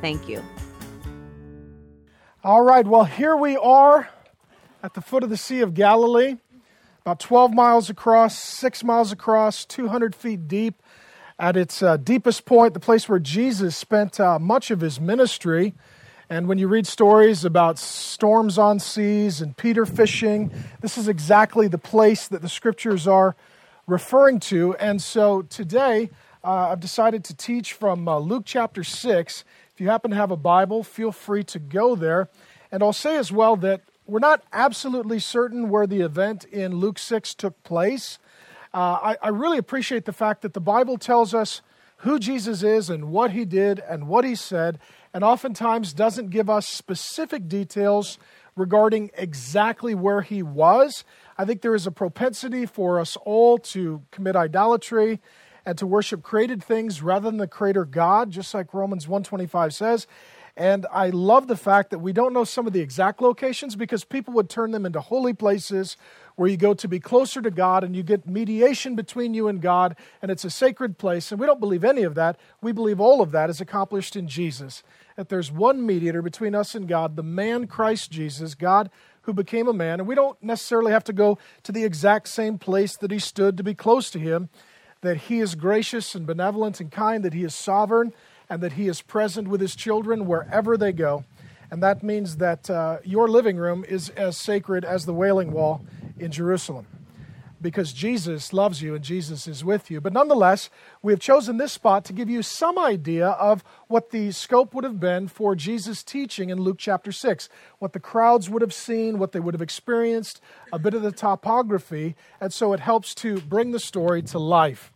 Thank you. All right, well, here we are at the foot of the Sea of Galilee, about 12 miles across, 6 miles across, 200 feet deep. At its uh, deepest point, the place where Jesus spent uh, much of his ministry. And when you read stories about storms on seas and Peter fishing, this is exactly the place that the scriptures are referring to. And so today, uh, I've decided to teach from uh, Luke chapter 6. If you happen to have a Bible, feel free to go there. And I'll say as well that we're not absolutely certain where the event in Luke 6 took place. Uh, I, I really appreciate the fact that the Bible tells us who Jesus is and what he did and what he said and oftentimes doesn't give us specific details regarding exactly where he was. I think there is a propensity for us all to commit idolatry and to worship created things rather than the creator God, just like Romans 125 says. And I love the fact that we don't know some of the exact locations because people would turn them into holy places where you go to be closer to God and you get mediation between you and God, and it's a sacred place. And we don't believe any of that. We believe all of that is accomplished in Jesus. That there's one mediator between us and God, the man Christ Jesus, God who became a man. And we don't necessarily have to go to the exact same place that he stood to be close to him. That he is gracious and benevolent and kind, that he is sovereign, and that he is present with his children wherever they go. And that means that uh, your living room is as sacred as the Wailing Wall in Jerusalem because Jesus loves you and Jesus is with you. But nonetheless, we have chosen this spot to give you some idea of what the scope would have been for Jesus' teaching in Luke chapter 6, what the crowds would have seen, what they would have experienced, a bit of the topography, and so it helps to bring the story to life.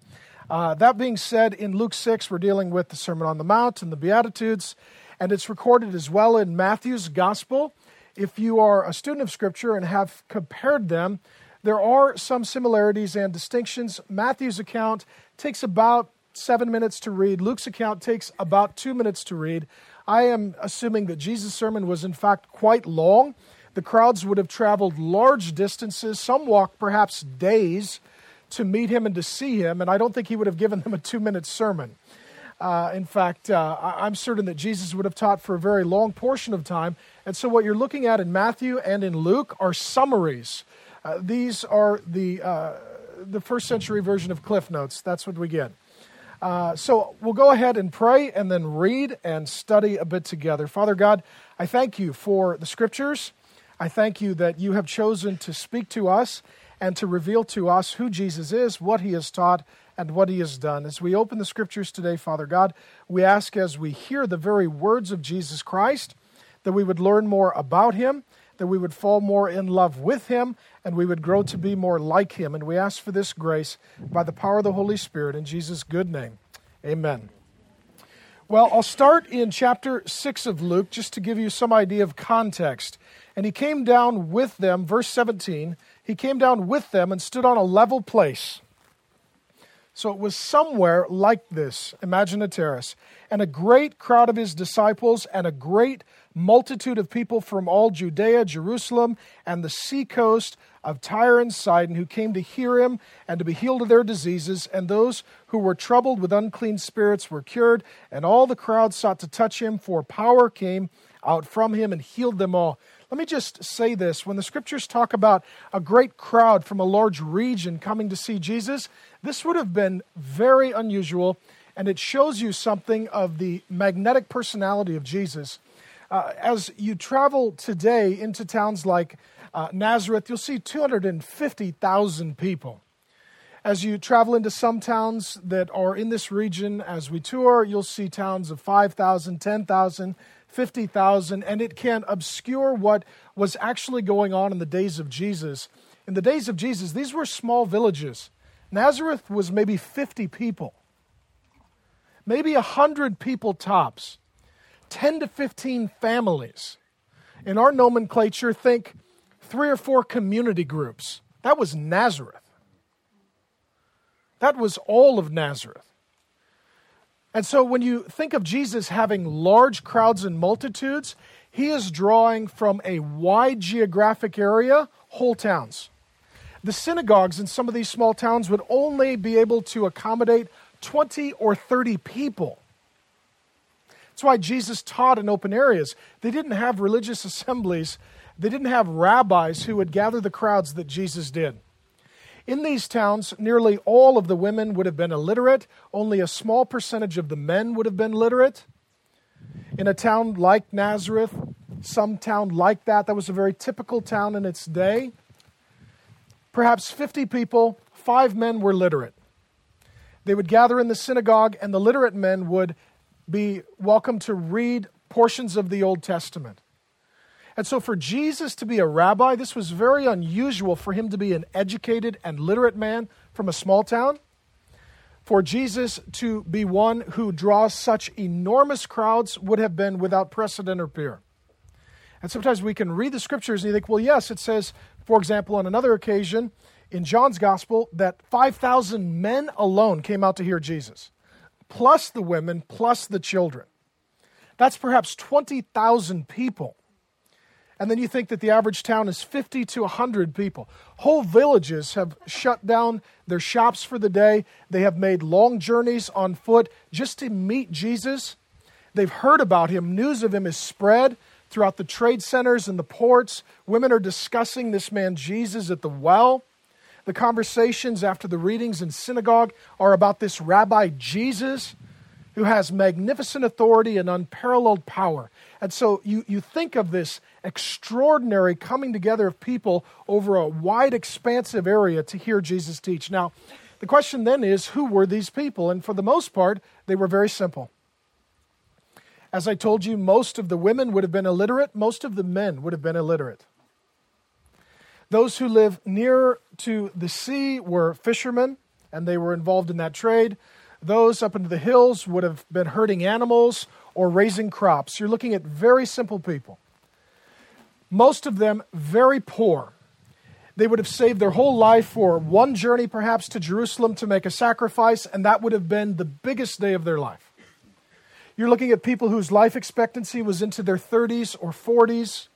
Uh, that being said, in Luke 6, we're dealing with the Sermon on the Mount and the Beatitudes, and it's recorded as well in Matthew's Gospel if you are a student of Scripture and have compared them, there are some similarities and distinctions. Matthew's account takes about seven minutes to read, Luke's account takes about two minutes to read. I am assuming that Jesus' sermon was, in fact, quite long. The crowds would have traveled large distances, some walked perhaps days to meet him and to see him, and I don't think he would have given them a two minute sermon. Uh, in fact, uh, I'm certain that Jesus would have taught for a very long portion of time. And so, what you're looking at in Matthew and in Luke are summaries. Uh, these are the, uh, the first century version of Cliff Notes. That's what we get. Uh, so, we'll go ahead and pray and then read and study a bit together. Father God, I thank you for the scriptures. I thank you that you have chosen to speak to us and to reveal to us who Jesus is, what he has taught, and what he has done. As we open the scriptures today, Father God, we ask as we hear the very words of Jesus Christ that we would learn more about him, that we would fall more in love with him, and we would grow to be more like him. And we ask for this grace by the power of the Holy Spirit in Jesus' good name. Amen. Well, I'll start in chapter 6 of Luke just to give you some idea of context. And he came down with them, verse 17, he came down with them and stood on a level place so it was somewhere like this. Imagine a terrace. And a great crowd of his disciples and a great multitude of people from all Judea, Jerusalem, and the seacoast of Tyre and Sidon who came to hear him and to be healed of their diseases. And those who were troubled with unclean spirits were cured. And all the crowd sought to touch him, for power came out from him and healed them all. Let me just say this when the scriptures talk about a great crowd from a large region coming to see Jesus, this would have been very unusual, and it shows you something of the magnetic personality of Jesus. Uh, as you travel today into towns like uh, Nazareth, you'll see 250,000 people. As you travel into some towns that are in this region, as we tour, you'll see towns of 5,000, 10,000, 50,000, and it can obscure what was actually going on in the days of Jesus. In the days of Jesus, these were small villages. Nazareth was maybe 50 people, maybe 100 people tops. 10 to 15 families. In our nomenclature, think three or four community groups. That was Nazareth. That was all of Nazareth. And so when you think of Jesus having large crowds and multitudes, he is drawing from a wide geographic area, whole towns. The synagogues in some of these small towns would only be able to accommodate 20 or 30 people. That's why Jesus taught in open areas. They didn't have religious assemblies, they didn't have rabbis who would gather the crowds that Jesus did. In these towns, nearly all of the women would have been illiterate, only a small percentage of the men would have been literate. In a town like Nazareth, some town like that, that was a very typical town in its day, perhaps 50 people, five men were literate. They would gather in the synagogue, and the literate men would be welcome to read portions of the Old Testament. And so, for Jesus to be a rabbi, this was very unusual for him to be an educated and literate man from a small town. For Jesus to be one who draws such enormous crowds would have been without precedent or peer. And sometimes we can read the scriptures and you think, well, yes, it says, for example, on another occasion in John's gospel, that 5,000 men alone came out to hear Jesus, plus the women, plus the children. That's perhaps 20,000 people and then you think that the average town is 50 to 100 people. Whole villages have shut down their shops for the day. They have made long journeys on foot just to meet Jesus. They've heard about him. News of him is spread throughout the trade centers and the ports. Women are discussing this man Jesus at the well. The conversations after the readings in synagogue are about this rabbi Jesus who has magnificent authority and unparalleled power. And so you, you think of this extraordinary coming together of people over a wide, expansive area to hear Jesus teach. Now, the question then is who were these people? And for the most part, they were very simple. As I told you, most of the women would have been illiterate, most of the men would have been illiterate. Those who live near to the sea were fishermen, and they were involved in that trade. Those up into the hills would have been herding animals or raising crops. You're looking at very simple people. Most of them very poor. They would have saved their whole life for one journey, perhaps, to Jerusalem to make a sacrifice, and that would have been the biggest day of their life. You're looking at people whose life expectancy was into their 30s or 40s.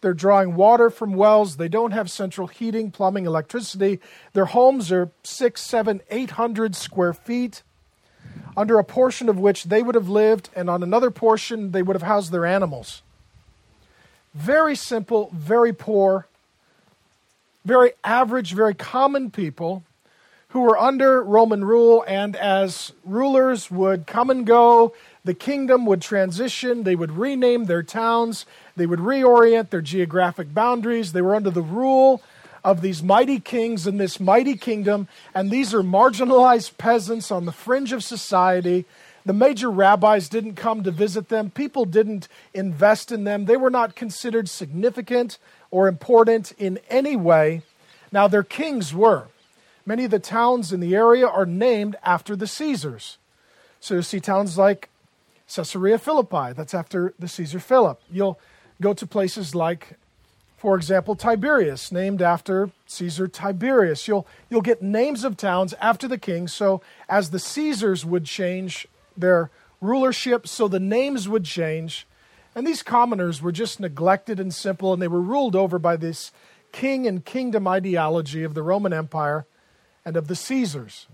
They're drawing water from wells. They don't have central heating, plumbing, electricity. Their homes are six, seven, eight hundred square feet under a portion of which they would have lived, and on another portion they would have housed their animals. Very simple, very poor, very average, very common people who were under Roman rule, and as rulers would come and go, the kingdom would transition, they would rename their towns, they would reorient their geographic boundaries, they were under the rule of these mighty kings in this mighty kingdom, and these are marginalized peasants on the fringe of society. The major rabbis didn't come to visit them, people didn't invest in them, they were not considered significant or important in any way. Now, their kings were. Many of the towns in the area are named after the Caesars. So you see towns like Caesarea Philippi, that's after the Caesar Philip. You'll go to places like for example, Tiberias, named after Caesar Tiberius. You'll, you'll get names of towns after the king. So, as the Caesars would change their rulership, so the names would change. And these commoners were just neglected and simple, and they were ruled over by this king and kingdom ideology of the Roman Empire and of the Caesars.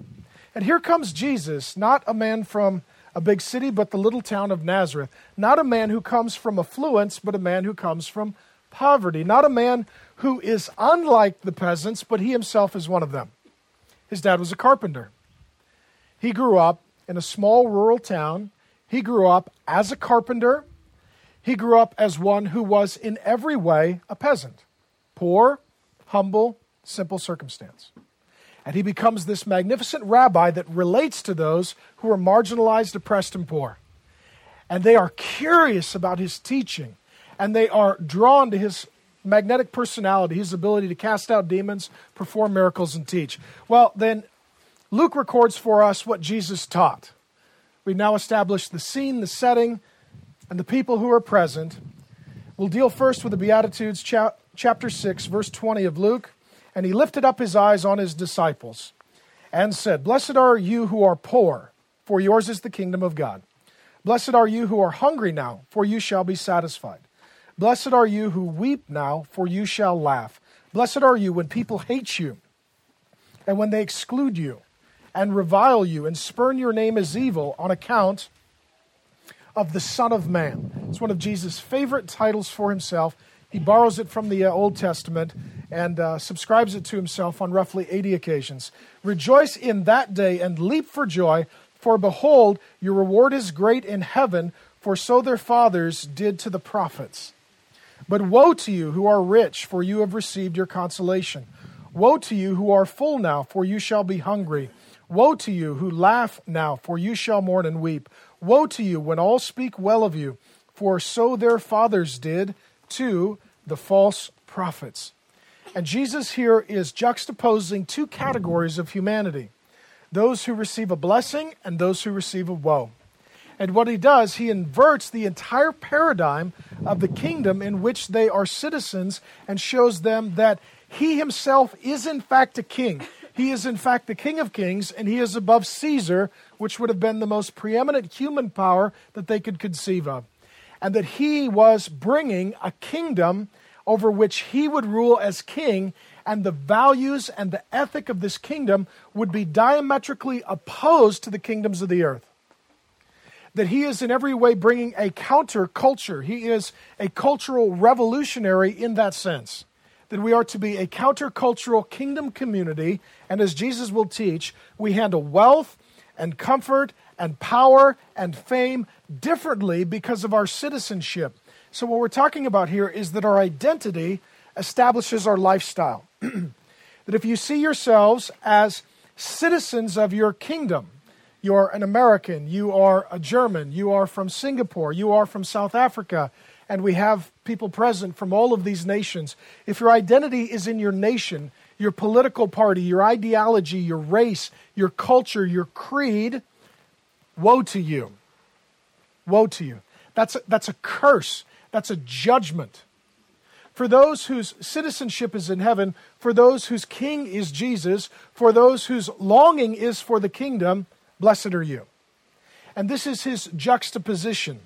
And here comes Jesus, not a man from a big city, but the little town of Nazareth. Not a man who comes from affluence, but a man who comes from poverty, not a man who is unlike the peasants, but he himself is one of them. His dad was a carpenter. He grew up in a small rural town. He grew up as a carpenter. He grew up as one who was in every way a peasant poor, humble, simple circumstance. And he becomes this magnificent rabbi that relates to those who are marginalized, oppressed, and poor. And they are curious about his teaching and they are drawn to his magnetic personality, his ability to cast out demons, perform miracles, and teach. Well, then Luke records for us what Jesus taught. We've now established the scene, the setting. and the people who are present. We'll deal first with the Beatitudes, cha- chapter 6, verse 20 of Luke. And he lifted up his eyes on his disciples and said, Blessed are you who are poor, for yours is the kingdom of God. Blessed are you who are hungry now, for you shall be satisfied. Blessed are you who weep now, for you shall laugh. Blessed are you when people hate you, and when they exclude you, and revile you, and spurn your name as evil on account of the Son of Man. It's one of Jesus' favorite titles for himself. He borrows it from the uh, Old Testament and uh, subscribes it to himself on roughly 80 occasions. Rejoice in that day and leap for joy, for behold, your reward is great in heaven, for so their fathers did to the prophets. But woe to you who are rich, for you have received your consolation. Woe to you who are full now, for you shall be hungry. Woe to you who laugh now, for you shall mourn and weep. Woe to you when all speak well of you, for so their fathers did to the false prophets. And Jesus here is juxtaposing two categories of humanity those who receive a blessing and those who receive a woe. And what he does, he inverts the entire paradigm of the kingdom in which they are citizens and shows them that he himself is, in fact, a king. He is, in fact, the King of Kings, and he is above Caesar, which would have been the most preeminent human power that they could conceive of. And that he was bringing a kingdom over which he would rule as king, and the values and the ethic of this kingdom would be diametrically opposed to the kingdoms of the earth. That he is in every way bringing a counterculture. He is a cultural revolutionary in that sense that we are to be a countercultural kingdom community. And as Jesus will teach, we handle wealth and comfort and power and fame differently because of our citizenship. So, what we're talking about here is that our identity establishes our lifestyle. that if you see yourselves as citizens of your kingdom, you're an American, you are a German, you are from Singapore, you are from South Africa, and we have people present from all of these nations. If your identity is in your nation, your political party, your ideology, your race, your culture, your creed, woe to you. Woe to you. That's a, that's a curse. That's a judgment. For those whose citizenship is in heaven, for those whose king is Jesus, for those whose longing is for the kingdom, blessed are you. And this is his juxtaposition.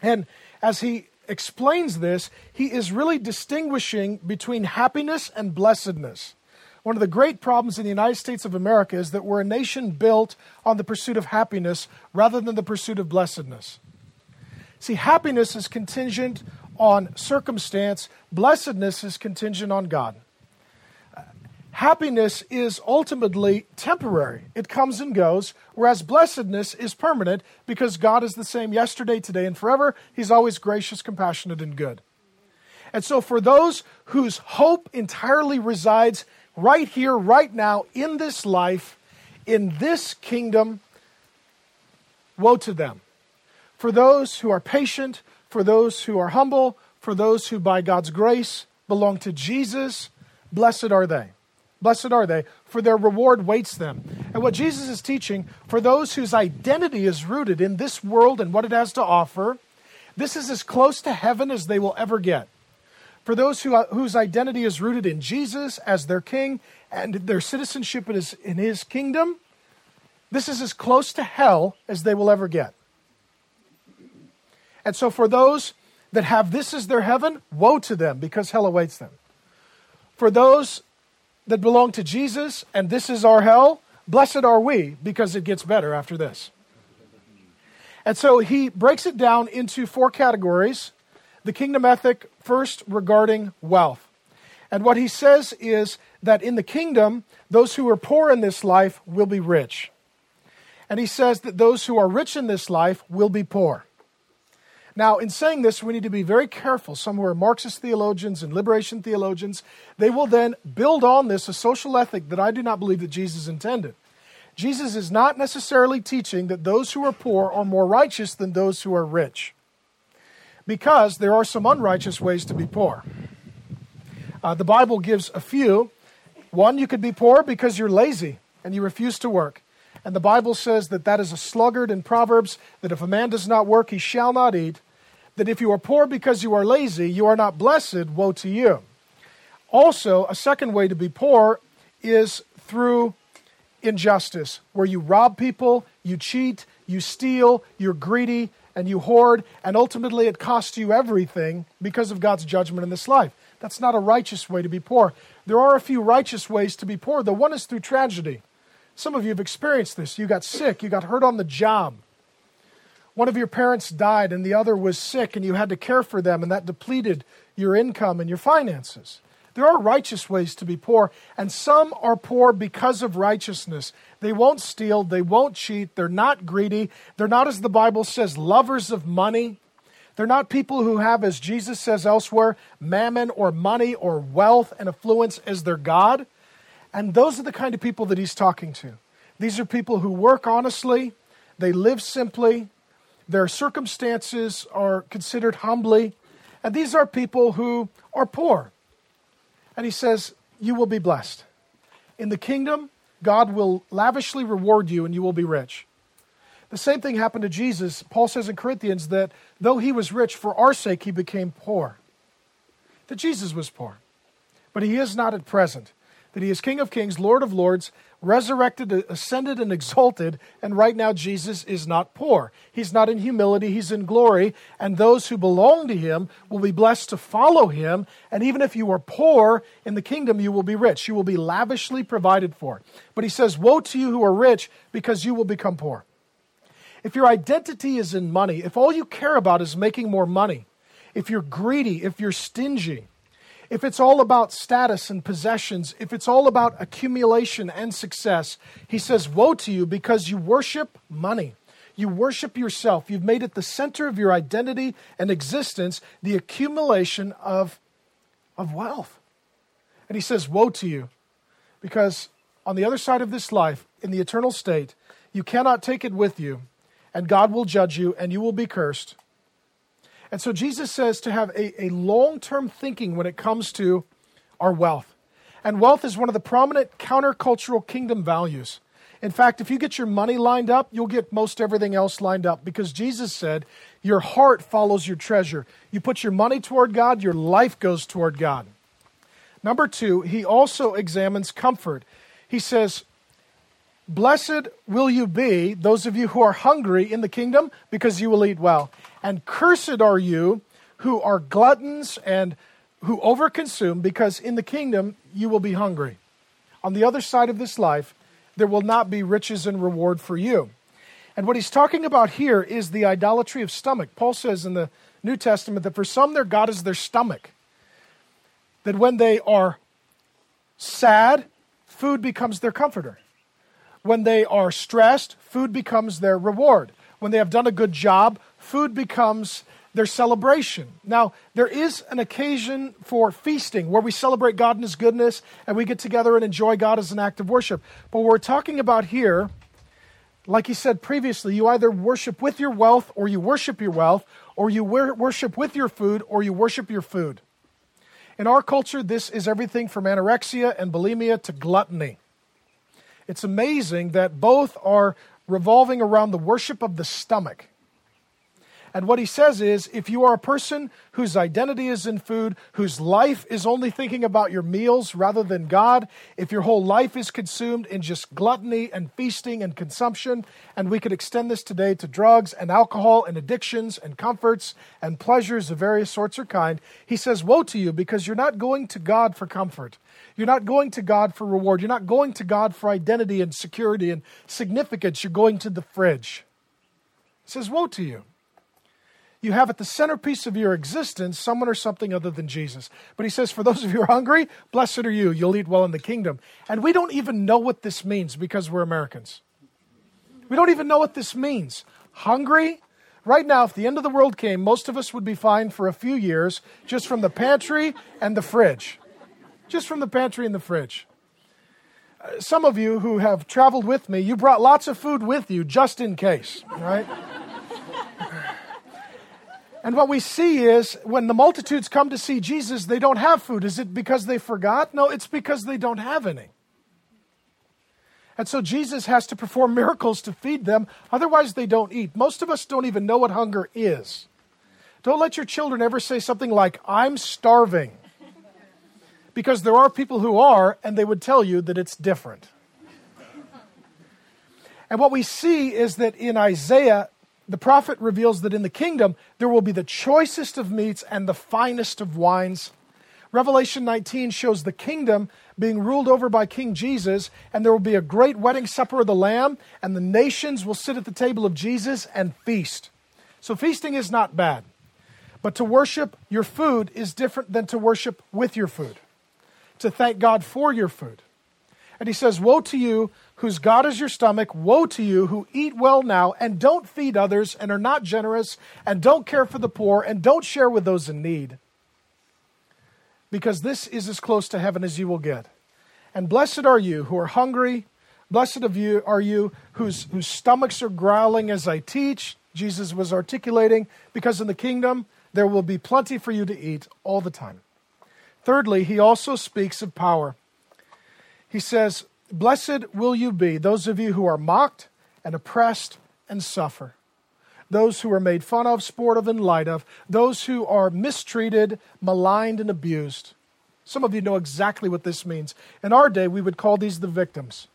And as he explains this, he is really distinguishing between happiness and blessedness. One of the great problems in the United States of America is that we're a nation built on the pursuit of happiness rather than the pursuit of blessedness. See, happiness is contingent on circumstance, blessedness is contingent on God happiness is ultimately temporary. It comes and goes, whereas blessedness is permanent because God is the same yesterday, today, and forever. He's always gracious, compassionate, and good. And so, for those whose hope entirely resides right here, right now, in this life, in this kingdom, woe to them. For those who are patient, for those who are humble, for those who, by God's grace, belong to Jesus, blessed are they. Blessed are they, for their reward waits them. And what Jesus is teaching, for those whose identity is rooted in this world and what it has to offer, this is as close to heaven as they will ever get. For those who, uh, whose identity is rooted in Jesus as their king and their citizenship is in his kingdom, this is as close to hell as they will ever get. And so, for those that have this as their heaven, woe to them because hell awaits them. For those that belong to Jesus and this is our hell, blessed are we because it gets better after this. And so he breaks it down into four categories. The kingdom ethic, first regarding wealth. And what he says is that in the kingdom, those who are poor in this life will be rich. And he says that those who are rich in this life will be poor. Now, in saying this, we need to be very careful. Some who are Marxist theologians and liberation theologians, they will then build on this a social ethic that I do not believe that Jesus intended. Jesus is not necessarily teaching that those who are poor are more righteous than those who are rich, because there are some unrighteous ways to be poor. Uh, the Bible gives a few. One, you could be poor because you're lazy and you refuse to work. And the Bible says that that is a sluggard in Proverbs, that if a man does not work, he shall not eat. that if you are poor because you are lazy, you are not blessed, woe to you. Also, a second way to be poor is through injustice, where you rob people, you cheat, you steal, you're greedy, and you hoard, and ultimately it costs you everything because of God's judgment in this life. That's not a righteous way to be poor. There are a few righteous ways to be poor. The one is through tragedy. Some of you have experienced this. You got sick, you got hurt on the job. One of your parents died, and the other was sick, and you had to care for them, and that depleted your income and your finances. There are righteous ways to be poor, and some are poor because of righteousness. They won't steal, they won't cheat, they're not greedy, they're not, as the Bible says, lovers of money. They're not people who have, as Jesus says elsewhere, mammon or money or wealth and affluence as their God. And those are the kind of people that he's talking to. These are people who work honestly, they live simply, their circumstances are considered humbly, and these are people who are poor. And he says, You will be blessed. In the kingdom, God will lavishly reward you and you will be rich. The same thing happened to Jesus. Paul says in Corinthians that though he was rich, for our sake he became poor. That Jesus was poor. But he is not at present. That he is King of kings, Lord of lords, resurrected, ascended, and exalted, and right now Jesus is not poor. He's not in humility, he's in glory, and those who belong to him will be blessed to follow him. And even if you are poor in the kingdom, you will be rich. You will be lavishly provided for. But he says, Woe to you who are rich, because you will become poor. If your identity is in money, if all you care about is making more money, if you're greedy, if you're stingy, if it's all about status and possessions, if it's all about accumulation and success, he says, Woe to you because you worship money. You worship yourself. You've made it the center of your identity and existence, the accumulation of, of wealth. And he says, Woe to you because on the other side of this life, in the eternal state, you cannot take it with you, and God will judge you, and you will be cursed. And so Jesus says to have a, a long term thinking when it comes to our wealth. And wealth is one of the prominent countercultural kingdom values. In fact, if you get your money lined up, you'll get most everything else lined up because Jesus said, Your heart follows your treasure. You put your money toward God, your life goes toward God. Number two, he also examines comfort. He says, Blessed will you be, those of you who are hungry in the kingdom, because you will eat well. And cursed are you who are gluttons and who overconsume, because in the kingdom you will be hungry. On the other side of this life, there will not be riches and reward for you. And what he's talking about here is the idolatry of stomach. Paul says in the New Testament that for some their God is their stomach. That when they are sad, food becomes their comforter. When they are stressed, food becomes their reward. When they have done a good job, food becomes their celebration. Now, there is an occasion for feasting where we celebrate God and His goodness and we get together and enjoy God as an act of worship. But what we're talking about here, like he said previously, you either worship with your wealth or you worship your wealth, or you worship with your food or you worship your food. In our culture, this is everything from anorexia and bulimia to gluttony. It's amazing that both are revolving around the worship of the stomach. And what he says is if you are a person whose identity is in food, whose life is only thinking about your meals rather than God, if your whole life is consumed in just gluttony and feasting and consumption, and we could extend this today to drugs and alcohol and addictions and comforts and pleasures of various sorts or kind, he says, Woe to you because you're not going to God for comfort. You're not going to God for reward. You're not going to God for identity and security and significance. You're going to the fridge. Says, Woe to you you have at the centerpiece of your existence someone or something other than Jesus. But he says, For those of you who are hungry, blessed are you. You'll eat well in the kingdom. And we don't even know what this means because we're Americans. We don't even know what this means. Hungry? Right now, if the end of the world came, most of us would be fine for a few years just from the pantry and the fridge. Just from the pantry and the fridge. Uh, some of you who have traveled with me, you brought lots of food with you just in case, right? And what we see is when the multitudes come to see Jesus, they don't have food. Is it because they forgot? No, it's because they don't have any. And so Jesus has to perform miracles to feed them, otherwise, they don't eat. Most of us don't even know what hunger is Don't let your children ever say something like, I'm starving. Because there are people who are, and they would tell you that it's different. And what we see is that in Isaiah, the prophet reveals that in the kingdom there will be the choicest of meats and the finest of wines. Revelation 19 shows the kingdom being ruled over by King Jesus, and there will be a great wedding supper of the Lamb, and the nations will sit at the table of Jesus and feast. So, feasting is not bad. But to worship your food is different than to worship with your food, to thank God for your food. And he says, Woe to you whose God is your stomach. Woe to you who eat well now and don't feed others and are not generous and don't care for the poor and don't share with those in need. Because this is as close to heaven as you will get. And blessed are you who are hungry. Blessed of you are you whose, whose stomachs are growling as I teach. Jesus was articulating, because in the kingdom there will be plenty for you to eat all the time. Thirdly, he also speaks of power. He says, Blessed will you be, those of you who are mocked and oppressed and suffer, those who are made fun of, sport of, and light of, those who are mistreated, maligned, and abused. Some of you know exactly what this means. In our day, we would call these the victims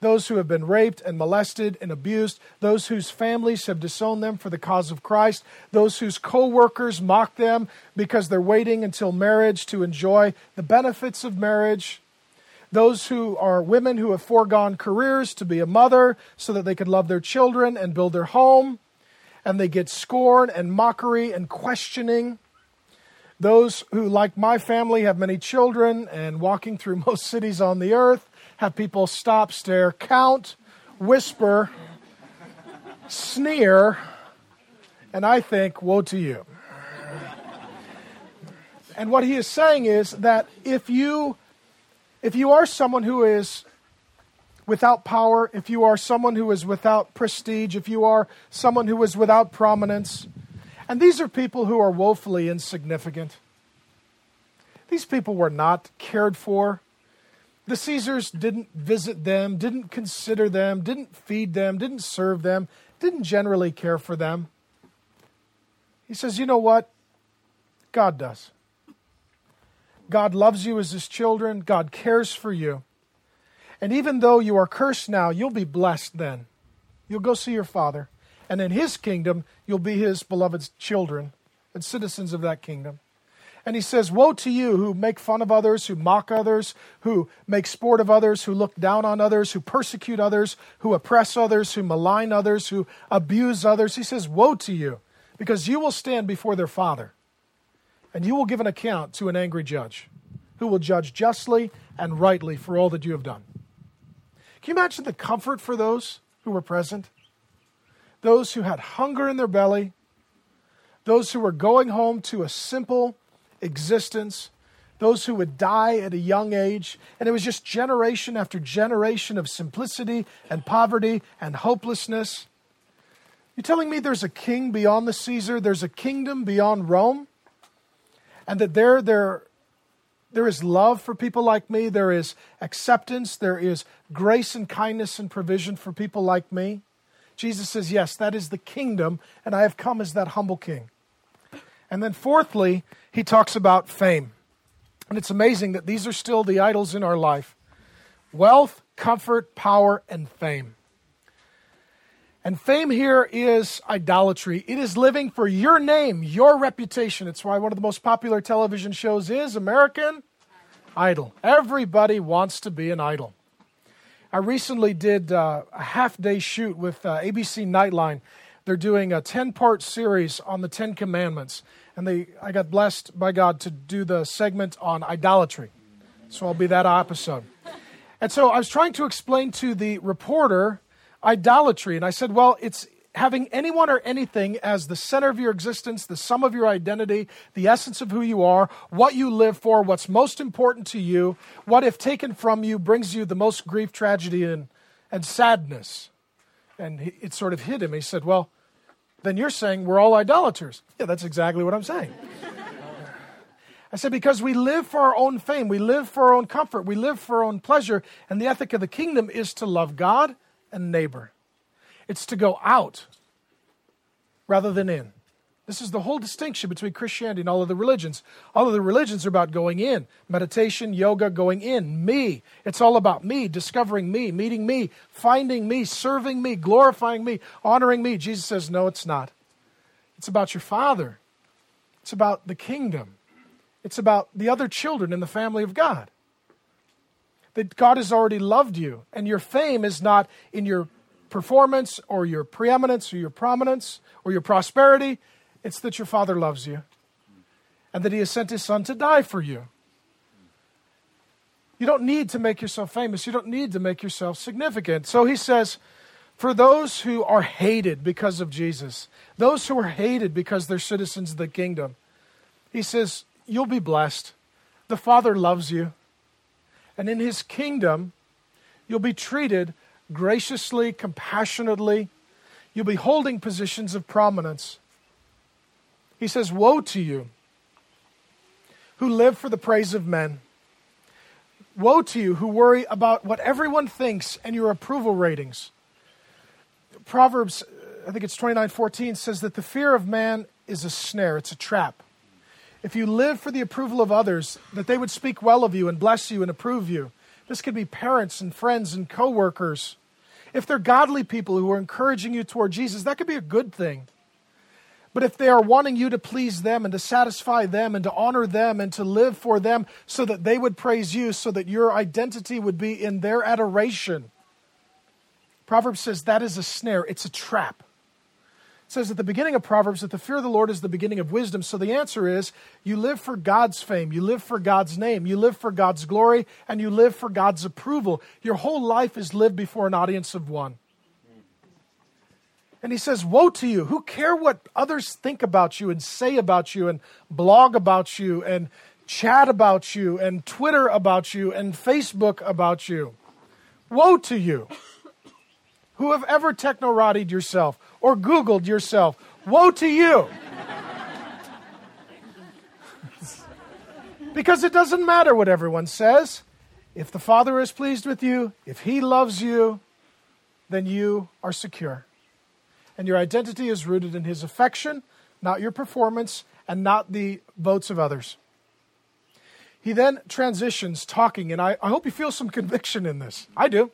those who have been raped and molested and abused, those whose families have disowned them for the cause of Christ, those whose co workers mock them because they're waiting until marriage to enjoy the benefits of marriage, those who are women who have foregone careers to be a mother so that they could love their children and build their home, and they get scorn and mockery and questioning. Those who, like my family, have many children and walking through most cities on the earth have people stop, stare, count, whisper, sneer, and I think, woe to you. And what he is saying is that if you if you are someone who is without power, if you are someone who is without prestige, if you are someone who is without prominence, and these are people who are woefully insignificant. These people were not cared for. The Caesars didn't visit them, didn't consider them, didn't feed them, didn't serve them, didn't generally care for them. He says, You know what? God does. God loves you as his children, God cares for you. And even though you are cursed now, you'll be blessed then. You'll go see your Father. And in his kingdom, you'll be his beloved children and citizens of that kingdom. And he says, Woe to you who make fun of others, who mock others, who make sport of others, who look down on others, who persecute others, who oppress others, who malign others, who abuse others. He says, Woe to you, because you will stand before their Father, and you will give an account to an angry judge, who will judge justly and rightly for all that you have done. Can you imagine the comfort for those who were present? Those who had hunger in their belly, those who were going home to a simple, existence, those who would die at a young age. And it was just generation after generation of simplicity and poverty and hopelessness. You're telling me there's a king beyond the Caesar, there's a kingdom beyond Rome? And that there, there, there is love for people like me, there is acceptance, there is grace and kindness and provision for people like me? Jesus says, Yes, that is the kingdom, and I have come as that humble king. And then, fourthly, he talks about fame. And it's amazing that these are still the idols in our life wealth, comfort, power, and fame. And fame here is idolatry. It is living for your name, your reputation. It's why one of the most popular television shows is American Idol. Everybody wants to be an idol. I recently did uh, a half day shoot with uh, ABC Nightline. They're doing a 10 part series on the Ten Commandments and they I got blessed by God to do the segment on idolatry. So I'll be that episode. And so I was trying to explain to the reporter idolatry, and I said, well, it's having anyone or anything as the center of your existence, the sum of your identity, the essence of who you are, what you live for, what's most important to you, what, if taken from you, brings you the most grief, tragedy, and, and sadness. And it sort of hit him. He said, Well, then you're saying we're all idolaters. Yeah, that's exactly what I'm saying. I said, because we live for our own fame, we live for our own comfort, we live for our own pleasure, and the ethic of the kingdom is to love God and neighbor. It's to go out rather than in. This is the whole distinction between Christianity and all of the religions. All of the religions are about going in meditation, yoga, going in, me. It's all about me, discovering me, meeting me, finding me, serving me, glorifying me, honoring me. Jesus says, No, it's not. It's about your Father, it's about the kingdom, it's about the other children in the family of God. That God has already loved you, and your fame is not in your performance or your preeminence or your prominence or your prosperity. It's that your Father loves you and that He has sent His Son to die for you. You don't need to make yourself famous. You don't need to make yourself significant. So He says, for those who are hated because of Jesus, those who are hated because they're citizens of the kingdom, He says, you'll be blessed. The Father loves you. And in His kingdom, you'll be treated graciously, compassionately. You'll be holding positions of prominence. He says, Woe to you who live for the praise of men. Woe to you who worry about what everyone thinks and your approval ratings. Proverbs, I think it's 29 14, says that the fear of man is a snare, it's a trap. If you live for the approval of others, that they would speak well of you and bless you and approve you. This could be parents and friends and coworkers. If they're godly people who are encouraging you toward Jesus, that could be a good thing. But if they are wanting you to please them and to satisfy them and to honor them and to live for them so that they would praise you, so that your identity would be in their adoration, Proverbs says that is a snare, it's a trap. It says at the beginning of Proverbs that the fear of the Lord is the beginning of wisdom. So the answer is you live for God's fame, you live for God's name, you live for God's glory, and you live for God's approval. Your whole life is lived before an audience of one. And he says, Woe to you. Who care what others think about you and say about you and blog about you and chat about you and Twitter about you and Facebook about you? Woe to you who have ever techno yourself or Googled yourself. Woe to you. because it doesn't matter what everyone says. If the Father is pleased with you, if He loves you, then you are secure and your identity is rooted in His affection, not your performance, and not the votes of others. He then transitions talking, and I, I hope you feel some conviction in this. I do.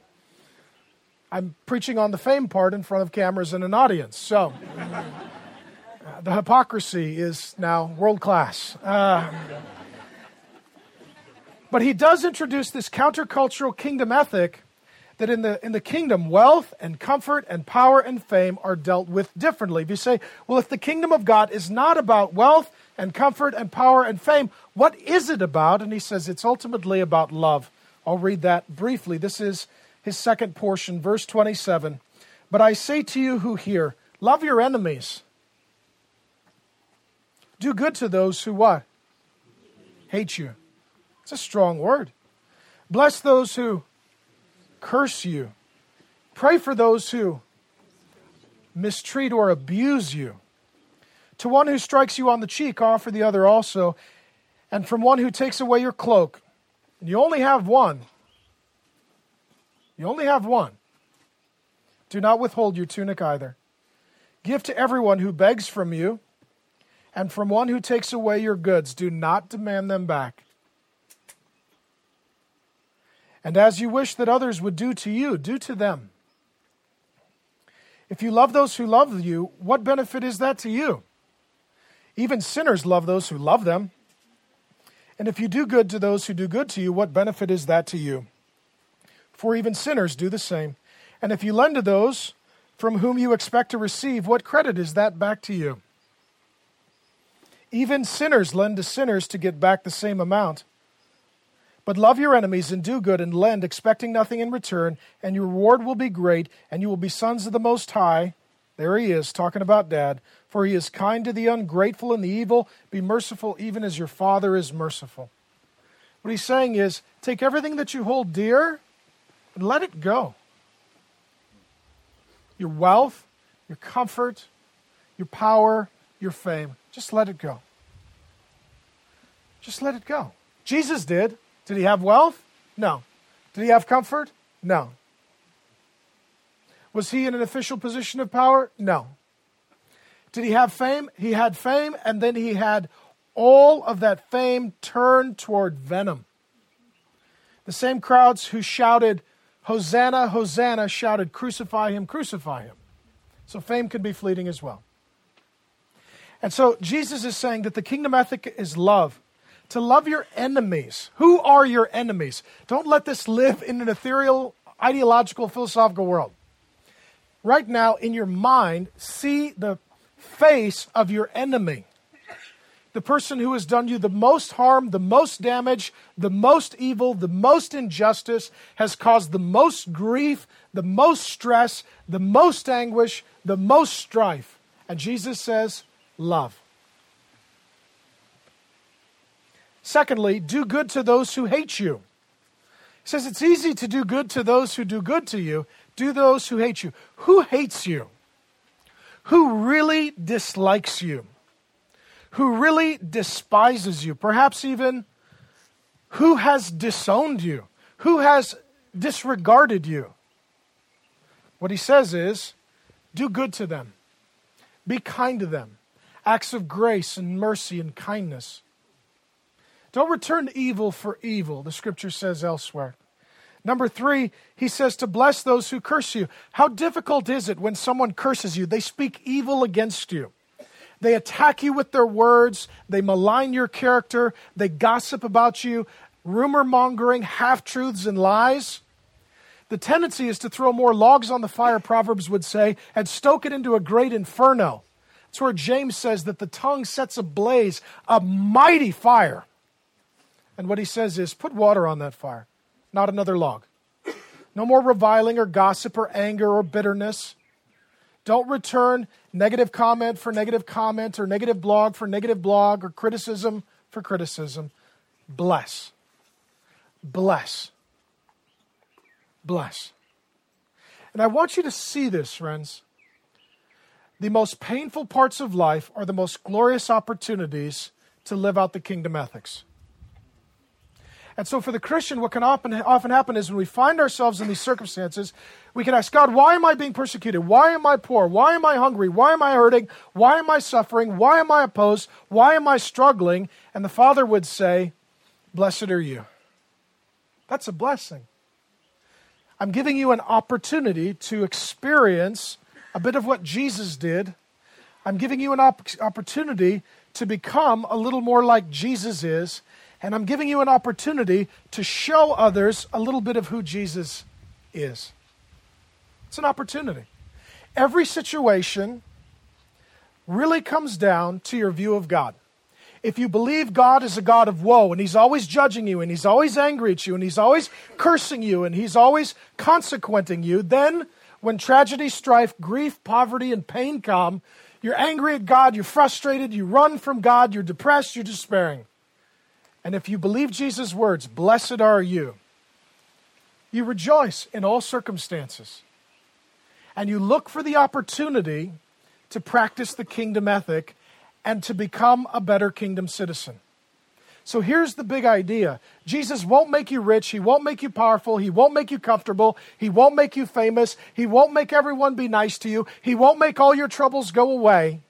I'm preaching on the fame part in front of cameras and an audience, so uh, the hypocrisy is now world class. Uh, but he does introduce this countercultural kingdom ethic that in the, in the kingdom, wealth and comfort and power and fame are dealt with differently. If you say, well, if the kingdom of God is not about wealth and comfort and power and fame, what is it about? And he says it's ultimately about love. I'll read that briefly. This is his second portion, verse 27. But I say to you who hear, love your enemies. Do good to those who what? Hate you. It's a strong word. Bless those who curse you. Pray for those who mistreat or abuse you. To one who strikes you on the cheek, offer the other also. And from one who takes away your cloak, and you only have one, you only have one, do not withhold your tunic either. Give to everyone who begs from you, and from one who takes away your goods, do not demand them back. And as you wish that others would do to you, do to them. If you love those who love you, what benefit is that to you? Even sinners love those who love them. And if you do good to those who do good to you, what benefit is that to you? For even sinners do the same. And if you lend to those from whom you expect to receive, what credit is that back to you? Even sinners lend to sinners to get back the same amount. But love your enemies and do good and lend, expecting nothing in return, and your reward will be great, and you will be sons of the Most High. There he is, talking about dad. For he is kind to the ungrateful and the evil. Be merciful, even as your Father is merciful. What he's saying is take everything that you hold dear and let it go. Your wealth, your comfort, your power, your fame. Just let it go. Just let it go. Jesus did. Did he have wealth? No. Did he have comfort? No. Was he in an official position of power? No. Did he have fame? He had fame, and then he had all of that fame turned toward venom. The same crowds who shouted, Hosanna, Hosanna, shouted, Crucify him, crucify him. So fame can be fleeting as well. And so Jesus is saying that the kingdom ethic is love. To love your enemies. Who are your enemies? Don't let this live in an ethereal, ideological, philosophical world. Right now, in your mind, see the face of your enemy the person who has done you the most harm, the most damage, the most evil, the most injustice, has caused the most grief, the most stress, the most anguish, the most strife. And Jesus says, love. Secondly, do good to those who hate you. He says it's easy to do good to those who do good to you. Do those who hate you. Who hates you? Who really dislikes you? who really despises you, perhaps even who has disowned you, who has disregarded you. What he says is do good to them, be kind to them, acts of grace and mercy and kindness. Don't return evil for evil, the scripture says elsewhere. Number three, he says to bless those who curse you. How difficult is it when someone curses you? They speak evil against you. They attack you with their words. They malign your character. They gossip about you, rumor mongering, half truths, and lies. The tendency is to throw more logs on the fire, Proverbs would say, and stoke it into a great inferno. That's where James says that the tongue sets ablaze a mighty fire. And what he says is put water on that fire, not another log. No more reviling or gossip or anger or bitterness. Don't return negative comment for negative comment or negative blog for negative blog or criticism for criticism. Bless. Bless. Bless. And I want you to see this, friends. The most painful parts of life are the most glorious opportunities to live out the kingdom ethics. And so, for the Christian, what can often, often happen is when we find ourselves in these circumstances, we can ask God, why am I being persecuted? Why am I poor? Why am I hungry? Why am I hurting? Why am I suffering? Why am I opposed? Why am I struggling? And the Father would say, Blessed are you. That's a blessing. I'm giving you an opportunity to experience a bit of what Jesus did. I'm giving you an op- opportunity to become a little more like Jesus is and I'm giving you an opportunity to show others a little bit of who Jesus is. It's an opportunity. Every situation really comes down to your view of God. If you believe God is a God of woe and He's always judging you and He's always angry at you and He's always cursing you and He's always consequenting you, then when tragedy, strife, grief, poverty, and pain come, you're angry at God, you're frustrated, you run from God, you're depressed, you're despairing. And if you believe Jesus' words, blessed are you, you rejoice in all circumstances. And you look for the opportunity to practice the kingdom ethic and to become a better kingdom citizen. So here's the big idea Jesus won't make you rich. He won't make you powerful. He won't make you comfortable. He won't make you famous. He won't make everyone be nice to you. He won't make all your troubles go away.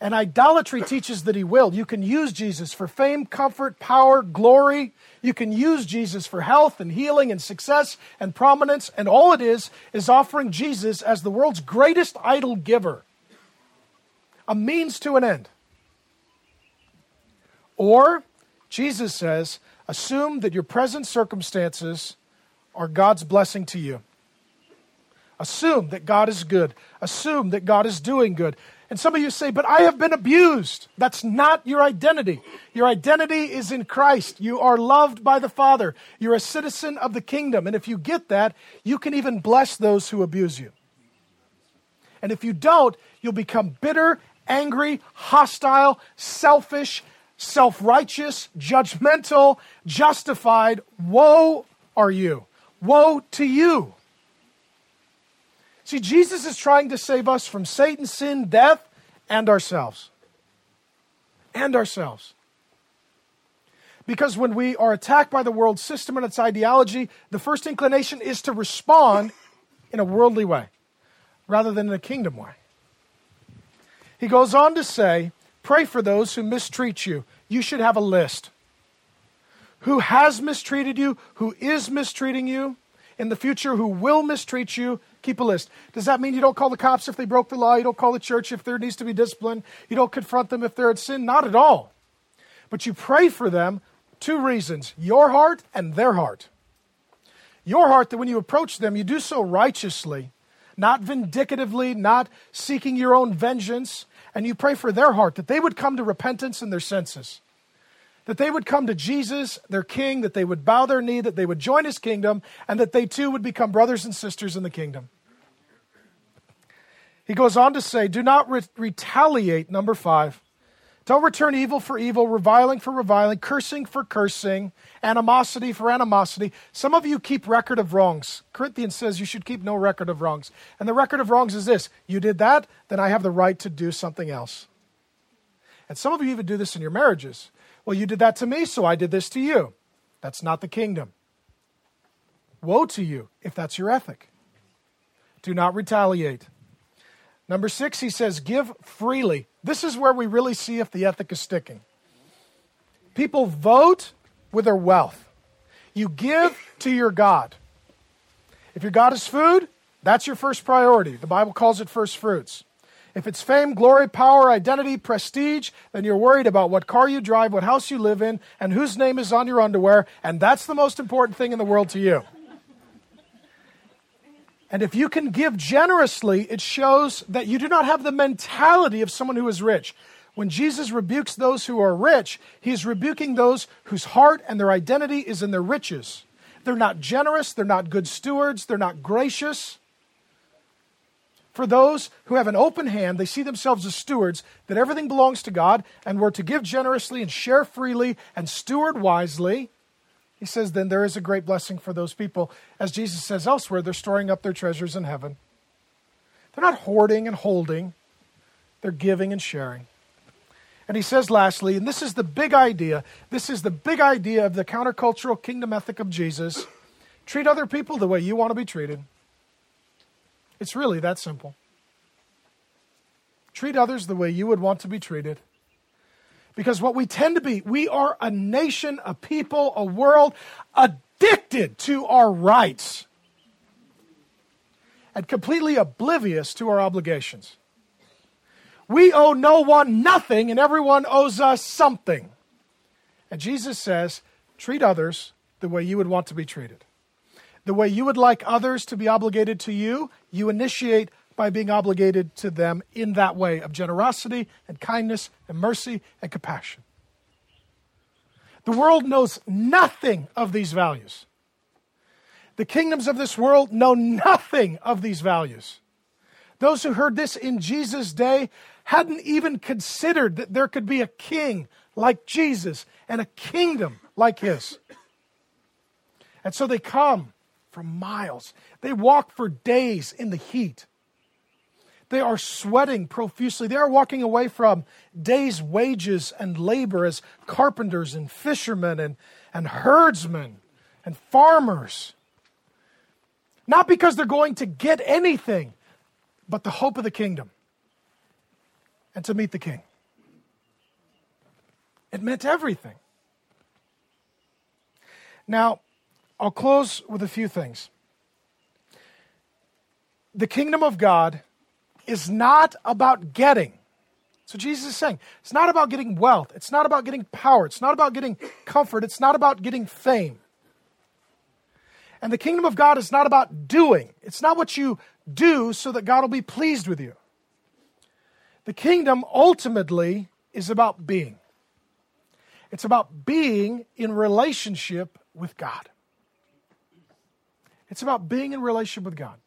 And idolatry teaches that he will. You can use Jesus for fame, comfort, power, glory. You can use Jesus for health and healing and success and prominence. And all it is, is offering Jesus as the world's greatest idol giver, a means to an end. Or, Jesus says, assume that your present circumstances are God's blessing to you. Assume that God is good. Assume that God is doing good. And some of you say, but I have been abused. That's not your identity. Your identity is in Christ. You are loved by the Father. You're a citizen of the kingdom. And if you get that, you can even bless those who abuse you. And if you don't, you'll become bitter, angry, hostile, selfish, self righteous, judgmental, justified. Woe are you! Woe to you! See, Jesus is trying to save us from Satan, sin, death, and ourselves. And ourselves. Because when we are attacked by the world system and its ideology, the first inclination is to respond in a worldly way rather than in a kingdom way. He goes on to say, Pray for those who mistreat you. You should have a list. Who has mistreated you? Who is mistreating you? In the future, who will mistreat you? Keep a list. Does that mean you don't call the cops if they broke the law? You don't call the church if there needs to be discipline? You don't confront them if they're at sin? Not at all. But you pray for them. Two reasons your heart and their heart. Your heart, that when you approach them, you do so righteously, not vindicatively, not seeking your own vengeance, and you pray for their heart that they would come to repentance in their senses. That they would come to Jesus, their King, that they would bow their knee, that they would join his kingdom, and that they too would become brothers and sisters in the kingdom. He goes on to say, Do not re- retaliate, number five. Don't return evil for evil, reviling for reviling, cursing for cursing, animosity for animosity. Some of you keep record of wrongs. Corinthians says you should keep no record of wrongs. And the record of wrongs is this you did that, then I have the right to do something else. And some of you even do this in your marriages. Well, you did that to me, so I did this to you. That's not the kingdom. Woe to you if that's your ethic. Do not retaliate. Number six, he says, give freely. This is where we really see if the ethic is sticking. People vote with their wealth. You give to your God. If your God is food, that's your first priority. The Bible calls it first fruits. If it's fame, glory, power, identity, prestige, then you're worried about what car you drive, what house you live in, and whose name is on your underwear, and that's the most important thing in the world to you. And if you can give generously, it shows that you do not have the mentality of someone who is rich. When Jesus rebukes those who are rich, he's rebuking those whose heart and their identity is in their riches. They're not generous, they're not good stewards, they're not gracious. For those who have an open hand, they see themselves as stewards, that everything belongs to God, and we're to give generously and share freely and steward wisely. He says, then there is a great blessing for those people. As Jesus says elsewhere, they're storing up their treasures in heaven. They're not hoarding and holding, they're giving and sharing. And he says, lastly, and this is the big idea this is the big idea of the countercultural kingdom ethic of Jesus treat other people the way you want to be treated. It's really that simple. Treat others the way you would want to be treated. Because what we tend to be, we are a nation, a people, a world addicted to our rights and completely oblivious to our obligations. We owe no one nothing, and everyone owes us something. And Jesus says, treat others the way you would want to be treated. The way you would like others to be obligated to you, you initiate by being obligated to them in that way of generosity and kindness and mercy and compassion. The world knows nothing of these values. The kingdoms of this world know nothing of these values. Those who heard this in Jesus' day hadn't even considered that there could be a king like Jesus and a kingdom like his. And so they come from miles. They walk for days in the heat. They are sweating profusely. They are walking away from days' wages and labor as carpenters and fishermen and, and herdsmen and farmers. Not because they're going to get anything, but the hope of the kingdom and to meet the king. It meant everything. Now, I'll close with a few things. The kingdom of God is not about getting. So Jesus is saying it's not about getting wealth, it's not about getting power, it's not about getting comfort, it's not about getting fame. And the kingdom of God is not about doing. It's not what you do so that God will be pleased with you. The kingdom ultimately is about being. It's about being in relationship with God. It's about being in relationship with God.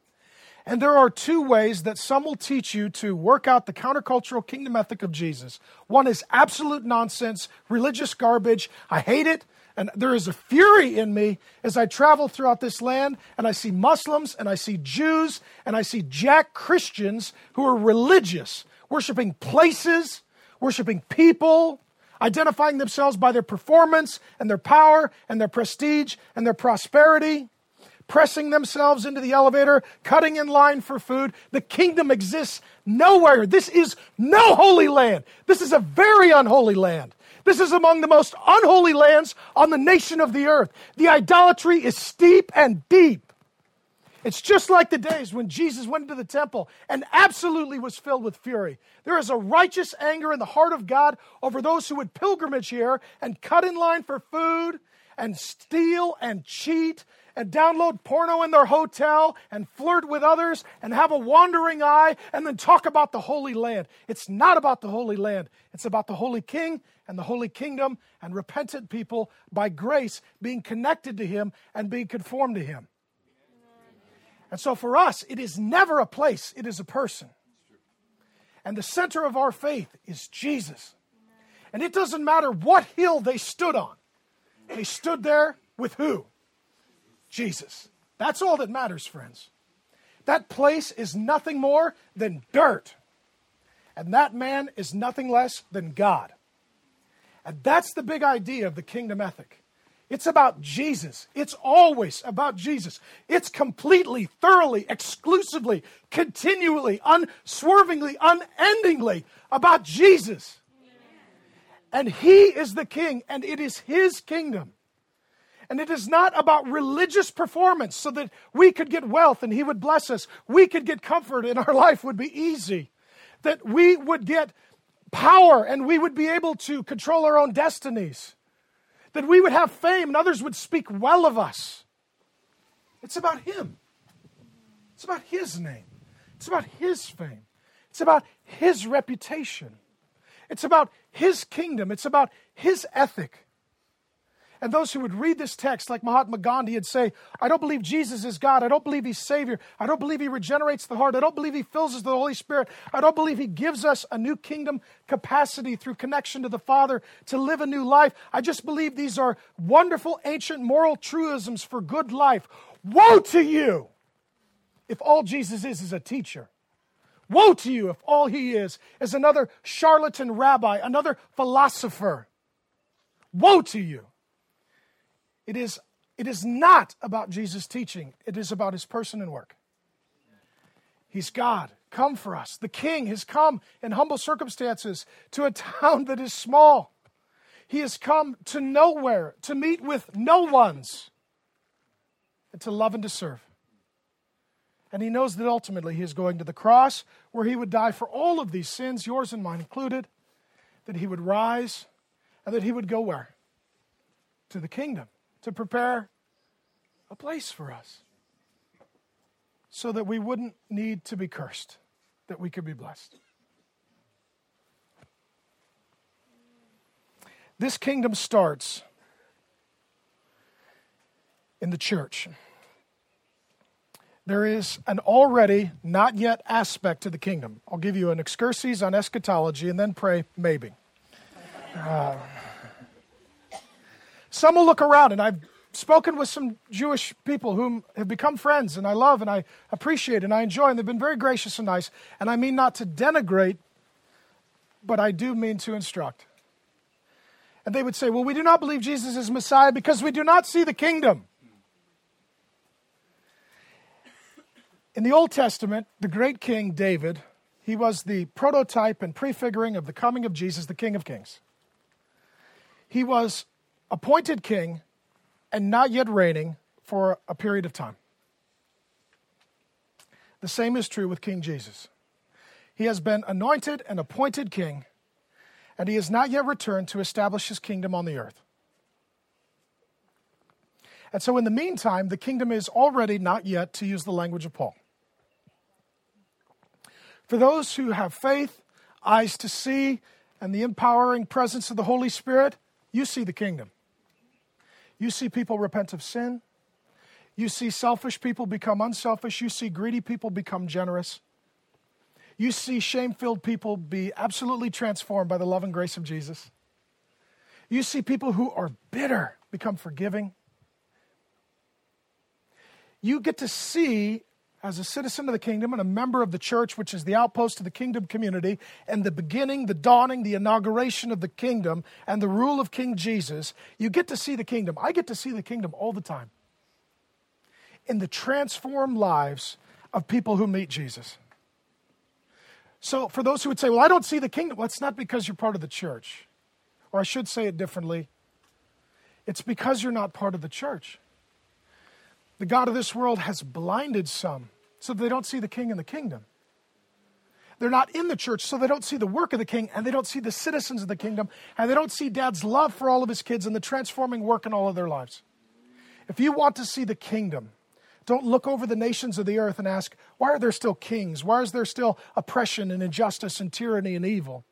And there are two ways that some will teach you to work out the countercultural kingdom ethic of Jesus. One is absolute nonsense, religious garbage. I hate it. And there is a fury in me as I travel throughout this land and I see Muslims and I see Jews and I see Jack Christians who are religious, worshiping places, worshiping people, identifying themselves by their performance and their power and their prestige and their prosperity pressing themselves into the elevator, cutting in line for food. The kingdom exists nowhere. This is no holy land. This is a very unholy land. This is among the most unholy lands on the nation of the earth. The idolatry is steep and deep. It's just like the days when Jesus went into the temple and absolutely was filled with fury. There is a righteous anger in the heart of God over those who would pilgrimage here and cut in line for food and steal and cheat and download porno in their hotel and flirt with others and have a wandering eye and then talk about the Holy Land. It's not about the Holy Land, it's about the Holy King and the Holy Kingdom and repentant people by grace being connected to Him and being conformed to Him. And so for us, it is never a place, it is a person. And the center of our faith is Jesus. And it doesn't matter what hill they stood on, they stood there with who? Jesus. That's all that matters, friends. That place is nothing more than dirt. And that man is nothing less than God. And that's the big idea of the kingdom ethic. It's about Jesus. It's always about Jesus. It's completely, thoroughly, exclusively, continually, unswervingly, unendingly about Jesus. And He is the King, and it is His kingdom. And it is not about religious performance so that we could get wealth and He would bless us. We could get comfort and our life would be easy. That we would get power and we would be able to control our own destinies that we would have fame and others would speak well of us. It's about Him. It's about His name. It's about His fame. It's about His reputation. It's about His kingdom. It's about His ethic. And those who would read this text, like Mahatma Gandhi, would say, I don't believe Jesus is God. I don't believe He's Savior. I don't believe He regenerates the heart. I don't believe He fills us with the Holy Spirit. I don't believe He gives us a new kingdom capacity through connection to the Father to live a new life. I just believe these are wonderful ancient moral truisms for good life. Woe to you if all Jesus is is a teacher. Woe to you if all He is is another charlatan rabbi, another philosopher. Woe to you. It is, it is not about Jesus' teaching, it is about his person and work. He's God, come for us. The King has come in humble circumstances to a town that is small. He has come to nowhere, to meet with no ones, and to love and to serve. And he knows that ultimately he is going to the cross where he would die for all of these sins, yours and mine included, that he would rise, and that he would go where? To the kingdom to prepare a place for us so that we wouldn't need to be cursed, that we could be blessed. This kingdom starts in the church. There is an already not yet aspect to the kingdom. I'll give you an excursus on eschatology and then pray maybe. Uh, some will look around, and I've spoken with some Jewish people whom have become friends, and I love and I appreciate and I enjoy, and they've been very gracious and nice. And I mean not to denigrate, but I do mean to instruct. And they would say, Well, we do not believe Jesus is Messiah because we do not see the kingdom. In the Old Testament, the great king David, he was the prototype and prefiguring of the coming of Jesus, the King of Kings. He was appointed king and not yet reigning for a period of time. The same is true with King Jesus. He has been anointed and appointed king, and he has not yet returned to establish his kingdom on the earth. And so, in the meantime, the kingdom is already not yet, to use the language of Paul. For those who have faith, eyes to see, and the empowering presence of the Holy Spirit, you see the kingdom. You see people repent of sin. You see selfish people become unselfish. You see greedy people become generous. You see shame filled people be absolutely transformed by the love and grace of Jesus. You see people who are bitter become forgiving. You get to see as a citizen of the kingdom and a member of the church, which is the outpost of the kingdom community, and the beginning, the dawning, the inauguration of the kingdom and the rule of King Jesus, you get to see the kingdom. I get to see the kingdom all the time. in the transformed lives of people who meet Jesus. So, for those who would say, Well, I don't see the kingdom, well, it's not because you're part of the church. Or I should say it differently it's because you're not part of the church. The God of this world has blinded some so they don't see the king in the kingdom. They're not in the church, so they don't see the work of the king, and they don't see the citizens of the kingdom, and they don't see dad's love for all of his kids and the transforming work in all of their lives. If you want to see the kingdom, don't look over the nations of the earth and ask, why are there still kings? Why is there still oppression and injustice and tyranny and evil?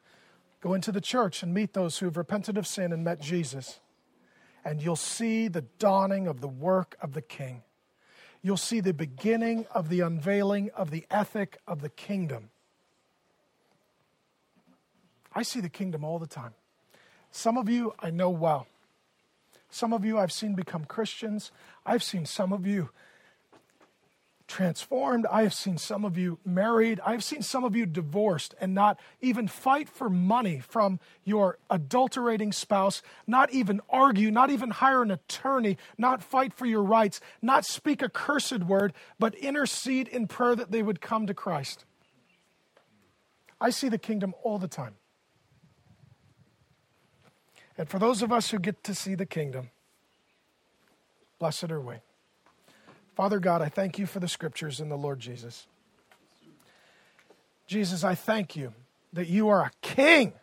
Go into the church and meet those who have repented of sin and met Jesus. And you'll see the dawning of the work of the king. You'll see the beginning of the unveiling of the ethic of the kingdom. I see the kingdom all the time. Some of you I know well. Some of you I've seen become Christians. I've seen some of you transformed. I have seen some of you married. I've seen some of you divorced and not even fight for money from your adulterating spouse, not even argue, not even hire an attorney, not fight for your rights, not speak a cursed word, but intercede in prayer that they would come to Christ. I see the kingdom all the time. And for those of us who get to see the kingdom, blessed are we. Father God, I thank you for the scriptures and the Lord Jesus. Jesus, I thank you that you are a king.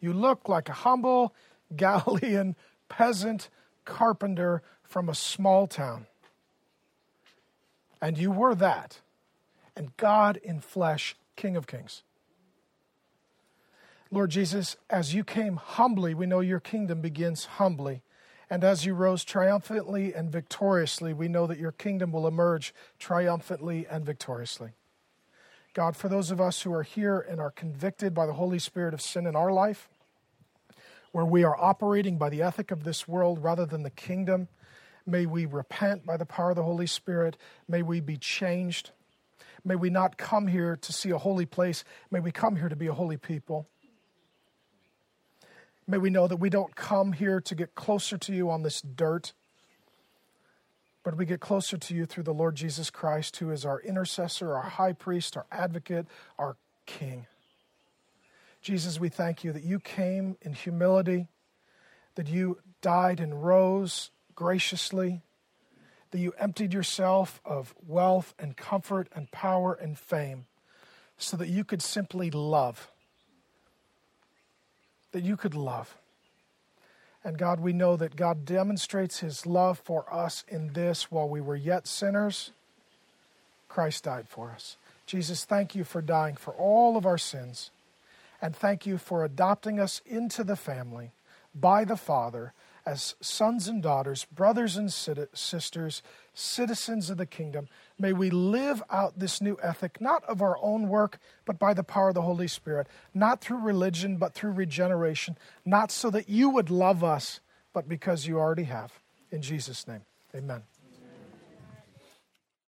You look like a humble Galilean peasant carpenter from a small town. And you were that. And God in flesh, King of kings. Lord Jesus, as you came humbly, we know your kingdom begins humbly. And as you rose triumphantly and victoriously, we know that your kingdom will emerge triumphantly and victoriously. God, for those of us who are here and are convicted by the Holy Spirit of sin in our life, where we are operating by the ethic of this world rather than the kingdom, may we repent by the power of the Holy Spirit. May we be changed. May we not come here to see a holy place. May we come here to be a holy people. May we know that we don't come here to get closer to you on this dirt, but we get closer to you through the Lord Jesus Christ, who is our intercessor, our high priest, our advocate, our king. Jesus, we thank you that you came in humility, that you died and rose graciously, that you emptied yourself of wealth and comfort and power and fame so that you could simply love that you could love. And God, we know that God demonstrates his love for us in this while we were yet sinners, Christ died for us. Jesus, thank you for dying for all of our sins. And thank you for adopting us into the family by the Father as sons and daughters, brothers and sisters, citizens of the kingdom. May we live out this new ethic, not of our own work, but by the power of the Holy Spirit, not through religion, but through regeneration, not so that you would love us, but because you already have. In Jesus' name, amen.